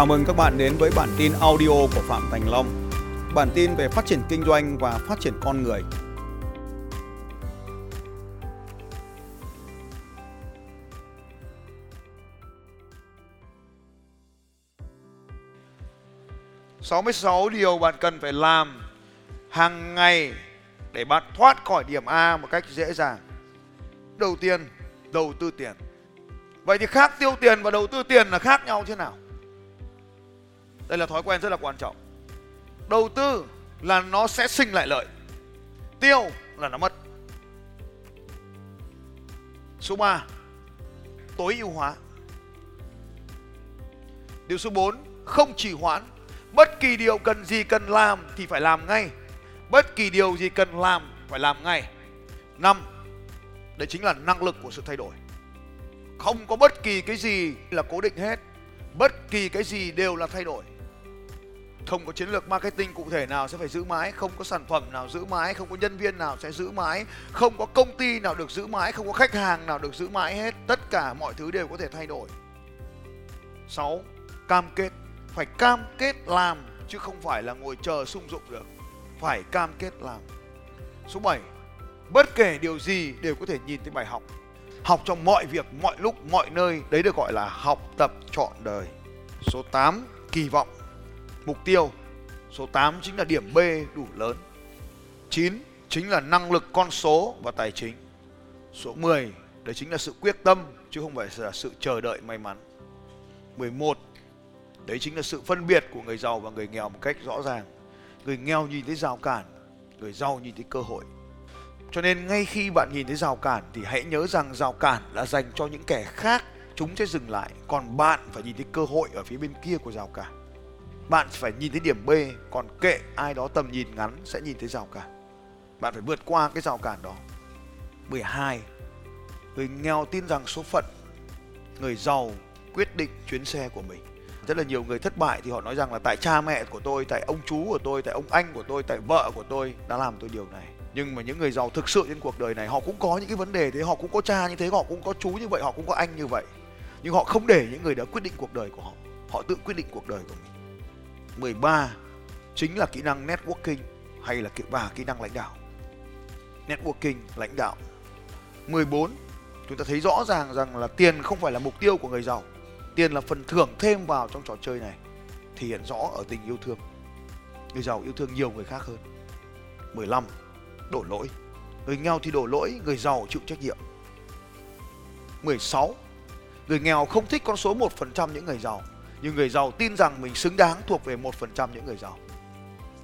Chào mừng các bạn đến với bản tin audio của Phạm Thành Long. Bản tin về phát triển kinh doanh và phát triển con người. sáu mươi sáu điều bạn cần phải làm hàng ngày để bạn thoát khỏi điểm A một cách dễ dàng. Đầu tiên, đầu tư tiền. Vậy thì khác tiêu tiền và đầu tư tiền là khác nhau thế nào? Đây là thói quen rất là quan trọng. Đầu tư là nó sẽ sinh lại lợi. Tiêu là nó mất. Số 3. Tối ưu hóa. Điều số 4. Không trì hoãn. Bất kỳ điều cần gì cần làm thì phải làm ngay. Bất kỳ điều gì cần làm, phải làm ngay. 5. Đấy chính là năng lực của sự thay đổi. Không có bất kỳ cái gì là cố định hết. Bất kỳ cái gì đều là thay đổi không có chiến lược marketing cụ thể nào sẽ phải giữ mãi không có sản phẩm nào giữ mãi không có nhân viên nào sẽ giữ mãi không có công ty nào được giữ mãi không có khách hàng nào được giữ mãi hết. Tất cả mọi thứ đều có thể thay đổi. 6. Cam kết. Phải cam kết làm chứ không phải là ngồi chờ sung dụng được. Phải cam kết làm. Số 7 Bất kể điều gì đều có thể nhìn thấy bài học. Học trong mọi việc, mọi lúc, mọi nơi Đấy được gọi là học tập trọn đời. Số 8 Kỳ vọng. Mục tiêu, Số 8 chính là điểm B đủ lớn. 9 chính là năng lực con số và tài chính. Số 10 đấy chính là sự quyết tâm, chứ không phải là sự chờ đợi may mắn. 11 đấy chính là sự phân biệt của người giàu và người nghèo một cách rõ ràng. Người nghèo nhìn thấy rào cản, người giàu nhìn thấy cơ hội. Cho nên ngay khi bạn nhìn thấy rào cản thì hãy nhớ rằng rào cản là dành cho những kẻ khác, chúng sẽ dừng lại, còn bạn phải nhìn thấy cơ hội ở phía bên kia của rào cản bạn phải nhìn thấy điểm B, còn kệ ai đó tầm nhìn ngắn sẽ nhìn thấy rào cản. Bạn phải vượt qua cái rào cản đó. 12 người nghèo tin rằng số phận, người giàu quyết định chuyến xe của mình. Rất là nhiều người thất bại thì họ nói rằng là tại cha mẹ của tôi, tại ông chú của tôi, tại ông anh của tôi, tại vợ của tôi đã làm tôi điều này. Nhưng mà những người giàu thực sự trên cuộc đời này, họ cũng có những cái vấn đề thế, họ cũng có cha như thế, họ cũng có chú như vậy, họ cũng có anh như vậy. Nhưng họ không để những người đó quyết định cuộc đời của họ. Họ tự quyết định cuộc đời của mình. 13 chính là kỹ năng networking hay là kỹ và kỹ năng lãnh đạo. Networking, lãnh đạo. 14 chúng ta thấy rõ ràng rằng là tiền không phải là mục tiêu của người giàu. Tiền là phần thưởng thêm vào trong trò chơi này. Thể hiện rõ ở tình yêu thương. Người giàu yêu thương nhiều người khác hơn. 15 đổ lỗi. Người nghèo thì đổ lỗi, người giàu chịu trách nhiệm. 16 Người nghèo không thích con số 1% những người giàu nhưng người giàu tin rằng mình xứng đáng thuộc về 1% những người giàu.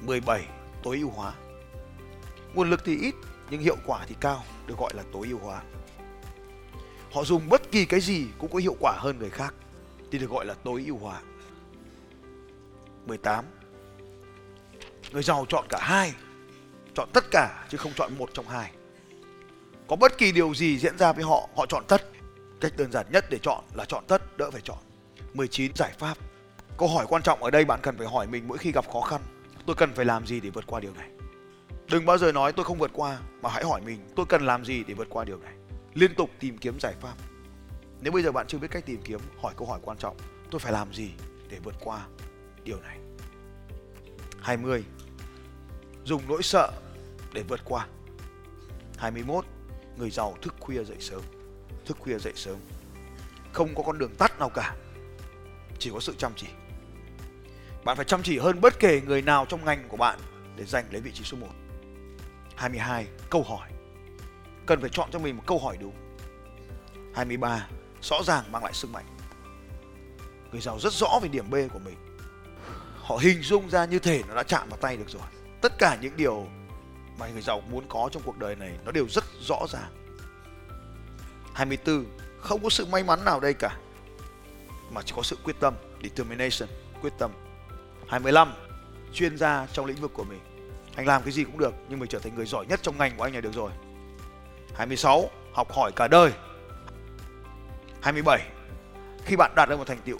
17. Tối ưu hóa. Nguồn lực thì ít nhưng hiệu quả thì cao, được gọi là tối ưu hóa. Họ dùng bất kỳ cái gì cũng có hiệu quả hơn người khác thì được gọi là tối ưu hóa. 18. Người giàu chọn cả hai, chọn tất cả chứ không chọn một trong hai. Có bất kỳ điều gì diễn ra với họ, họ chọn tất. Cách đơn giản nhất để chọn là chọn tất, đỡ phải chọn. 19 giải pháp. Câu hỏi quan trọng ở đây bạn cần phải hỏi mình mỗi khi gặp khó khăn, tôi cần phải làm gì để vượt qua điều này? Đừng bao giờ nói tôi không vượt qua mà hãy hỏi mình tôi cần làm gì để vượt qua điều này. Liên tục tìm kiếm giải pháp. Nếu bây giờ bạn chưa biết cách tìm kiếm, hỏi câu hỏi quan trọng, tôi phải làm gì để vượt qua điều này? 20. Dùng nỗi sợ để vượt qua. 21. Người giàu thức khuya dậy sớm. Thức khuya dậy sớm. Không có con đường tắt nào cả chỉ có sự chăm chỉ. Bạn phải chăm chỉ hơn bất kể người nào trong ngành của bạn để giành lấy vị trí số 1 22 câu hỏi. Cần phải chọn cho mình một câu hỏi đúng. 23 rõ ràng mang lại sức mạnh. Người giàu rất rõ về điểm B của mình. Họ hình dung ra như thể nó đã chạm vào tay được rồi. Tất cả những điều mà người giàu muốn có trong cuộc đời này nó đều rất rõ ràng. 24 không có sự may mắn nào đây cả mà chỉ có sự quyết tâm, determination, quyết tâm. 25 chuyên gia trong lĩnh vực của mình. Anh làm cái gì cũng được, nhưng mình trở thành người giỏi nhất trong ngành của anh này được rồi. 26 học hỏi cả đời. 27 khi bạn đạt được một thành tựu,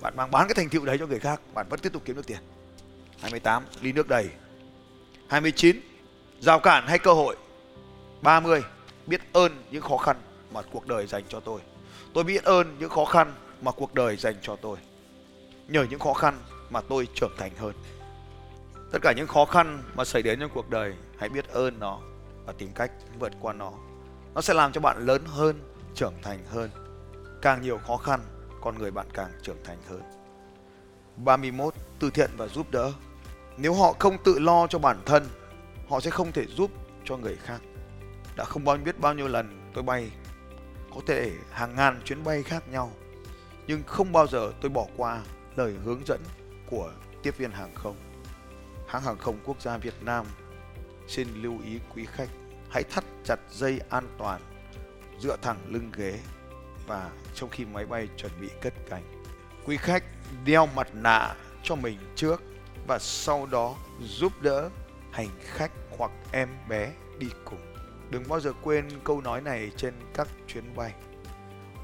bạn mang bán cái thành tựu đấy cho người khác, bạn vẫn tiếp tục kiếm được tiền. 28 ly nước đầy. 29 rào cản hay cơ hội. 30 biết ơn những khó khăn mà cuộc đời dành cho tôi. Tôi biết ơn những khó khăn mà cuộc đời dành cho tôi. nhờ những khó khăn mà tôi trưởng thành hơn. Tất cả những khó khăn mà xảy đến trong cuộc đời, hãy biết ơn nó và tìm cách vượt qua nó. Nó sẽ làm cho bạn lớn hơn, trưởng thành hơn. Càng nhiều khó khăn, con người bạn càng trưởng thành hơn. 31. Từ thiện và giúp đỡ. Nếu họ không tự lo cho bản thân, họ sẽ không thể giúp cho người khác. Đã không bao biết bao nhiêu lần tôi bay, có thể hàng ngàn chuyến bay khác nhau, nhưng không bao giờ tôi bỏ qua lời hướng dẫn của tiếp viên hàng không. Hãng hàng không quốc gia Việt Nam xin lưu ý quý khách hãy thắt chặt dây an toàn, dựa thẳng lưng ghế và trong khi máy bay chuẩn bị cất cánh. Quý khách đeo mặt nạ cho mình trước và sau đó giúp đỡ hành khách hoặc em bé đi cùng. Đừng bao giờ quên câu nói này trên các chuyến bay.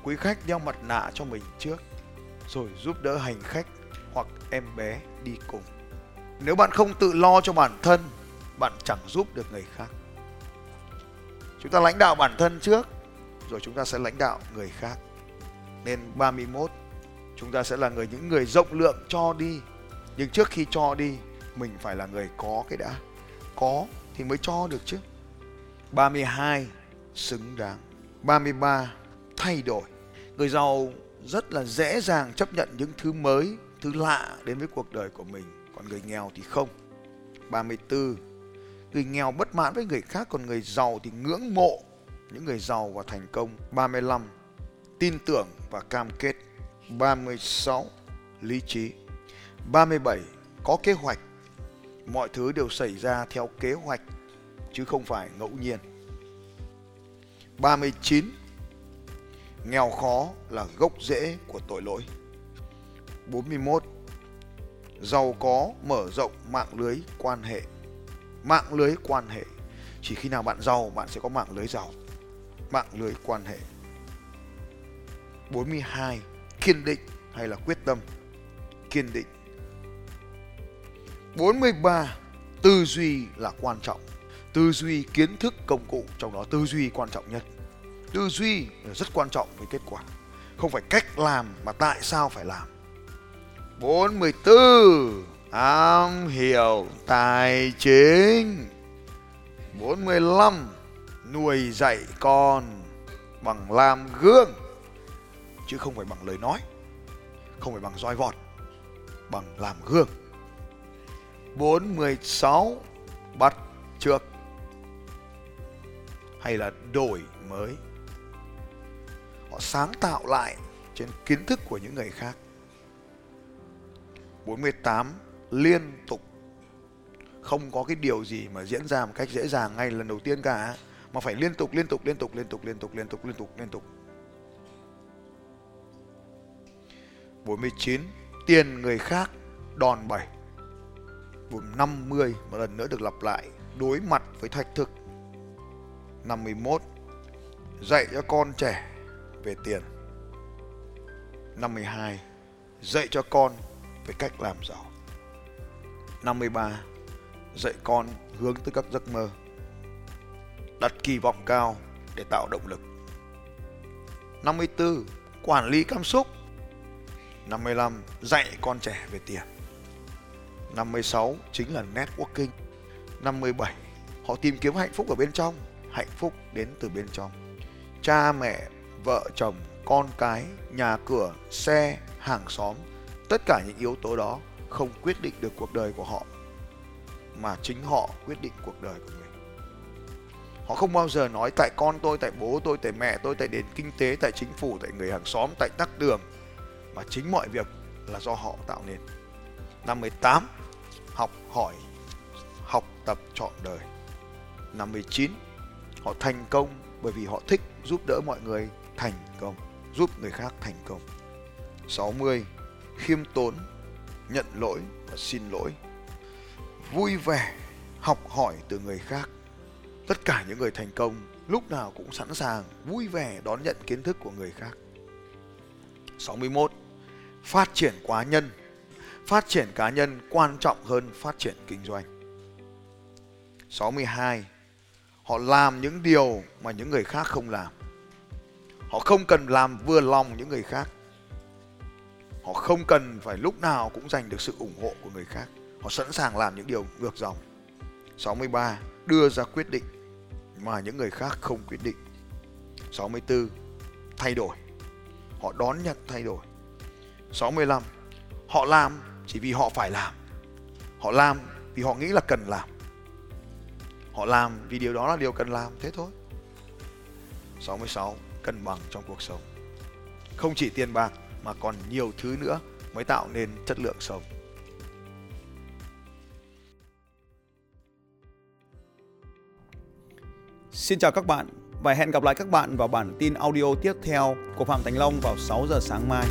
Quý khách đeo mặt nạ cho mình trước rồi giúp đỡ hành khách hoặc em bé đi cùng. Nếu bạn không tự lo cho bản thân, bạn chẳng giúp được người khác. Chúng ta lãnh đạo bản thân trước, rồi chúng ta sẽ lãnh đạo người khác. Nên 31, chúng ta sẽ là người những người rộng lượng cho đi. Nhưng trước khi cho đi, mình phải là người có cái đã. Có thì mới cho được chứ. 32, xứng đáng. 33, thay đổi. Người giàu rất là dễ dàng chấp nhận những thứ mới, thứ lạ đến với cuộc đời của mình, còn người nghèo thì không. 34. Người nghèo bất mãn với người khác còn người giàu thì ngưỡng mộ những người giàu và thành công. 35. Tin tưởng và cam kết. 36. Lý trí. 37. Có kế hoạch. Mọi thứ đều xảy ra theo kế hoạch chứ không phải ngẫu nhiên. 39 Nghèo khó là gốc rễ của tội lỗi. 41. Giàu có mở rộng mạng lưới quan hệ. Mạng lưới quan hệ. Chỉ khi nào bạn giàu, bạn sẽ có mạng lưới giàu. Mạng lưới quan hệ. 42. Kiên định hay là quyết tâm. Kiên định. 43. Tư duy là quan trọng. Tư duy kiến thức công cụ, trong đó tư duy quan trọng nhất tư duy rất quan trọng với kết quả. Không phải cách làm mà tại sao phải làm. 44 am hiểu tài chính. 45 nuôi dạy con bằng làm gương. Chứ không phải bằng lời nói, không phải bằng roi vọt, bằng làm gương. 46 bắt trước hay là đổi mới họ sáng tạo lại trên kiến thức của những người khác. 48 liên tục. Không có cái điều gì mà diễn ra một cách dễ dàng ngay lần đầu tiên cả, mà phải liên tục liên tục liên tục liên tục liên tục liên tục liên tục liên tục. 49 tiền người khác đòn bẩy. Vùng 50 một lần nữa được lặp lại, đối mặt với thách thức. 51 dạy cho con trẻ về tiền. 52 dạy cho con về cách làm giàu. 53 dạy con hướng tới các giấc mơ. Đặt kỳ vọng cao để tạo động lực. 54 quản lý cảm xúc. 55 dạy con trẻ về tiền. 56 chính là networking. 57 họ tìm kiếm hạnh phúc ở bên trong, hạnh phúc đến từ bên trong. Cha mẹ vợ chồng, con cái, nhà cửa, xe, hàng xóm, tất cả những yếu tố đó không quyết định được cuộc đời của họ, mà chính họ quyết định cuộc đời của mình. Họ không bao giờ nói tại con tôi, tại bố tôi, tại mẹ tôi, tại nền kinh tế, tại chính phủ, tại người hàng xóm, tại tắc đường, mà chính mọi việc là do họ tạo nên. Năm 18 học hỏi, học tập trọn đời. Năm 19 họ thành công bởi vì họ thích giúp đỡ mọi người thành công, giúp người khác thành công. 60. Khiêm tốn, nhận lỗi và xin lỗi. Vui vẻ, học hỏi từ người khác. Tất cả những người thành công lúc nào cũng sẵn sàng vui vẻ đón nhận kiến thức của người khác. 61. Phát triển cá nhân. Phát triển cá nhân quan trọng hơn phát triển kinh doanh. 62. Họ làm những điều mà những người khác không làm. Họ không cần làm vừa lòng những người khác. họ không cần phải lúc nào cũng giành được sự ủng hộ của người khác. Họ sẵn sàng làm những điều ngược dòng. 63 đưa ra quyết định mà những người khác không quyết định. 64 thay đổi. Họ đón nhận thay đổi. 65 họ làm chỉ vì họ phải làm. Họ làm vì họ nghĩ là cần làm. Họ làm vì điều đó là điều cần làm, thế thôi. 66 cân bằng trong cuộc sống không chỉ tiền bạc mà còn nhiều thứ nữa mới tạo nên chất lượng sống Xin chào các bạn và hẹn gặp lại các bạn vào bản tin audio tiếp theo của Phạm Thành Long vào 6 giờ sáng mai.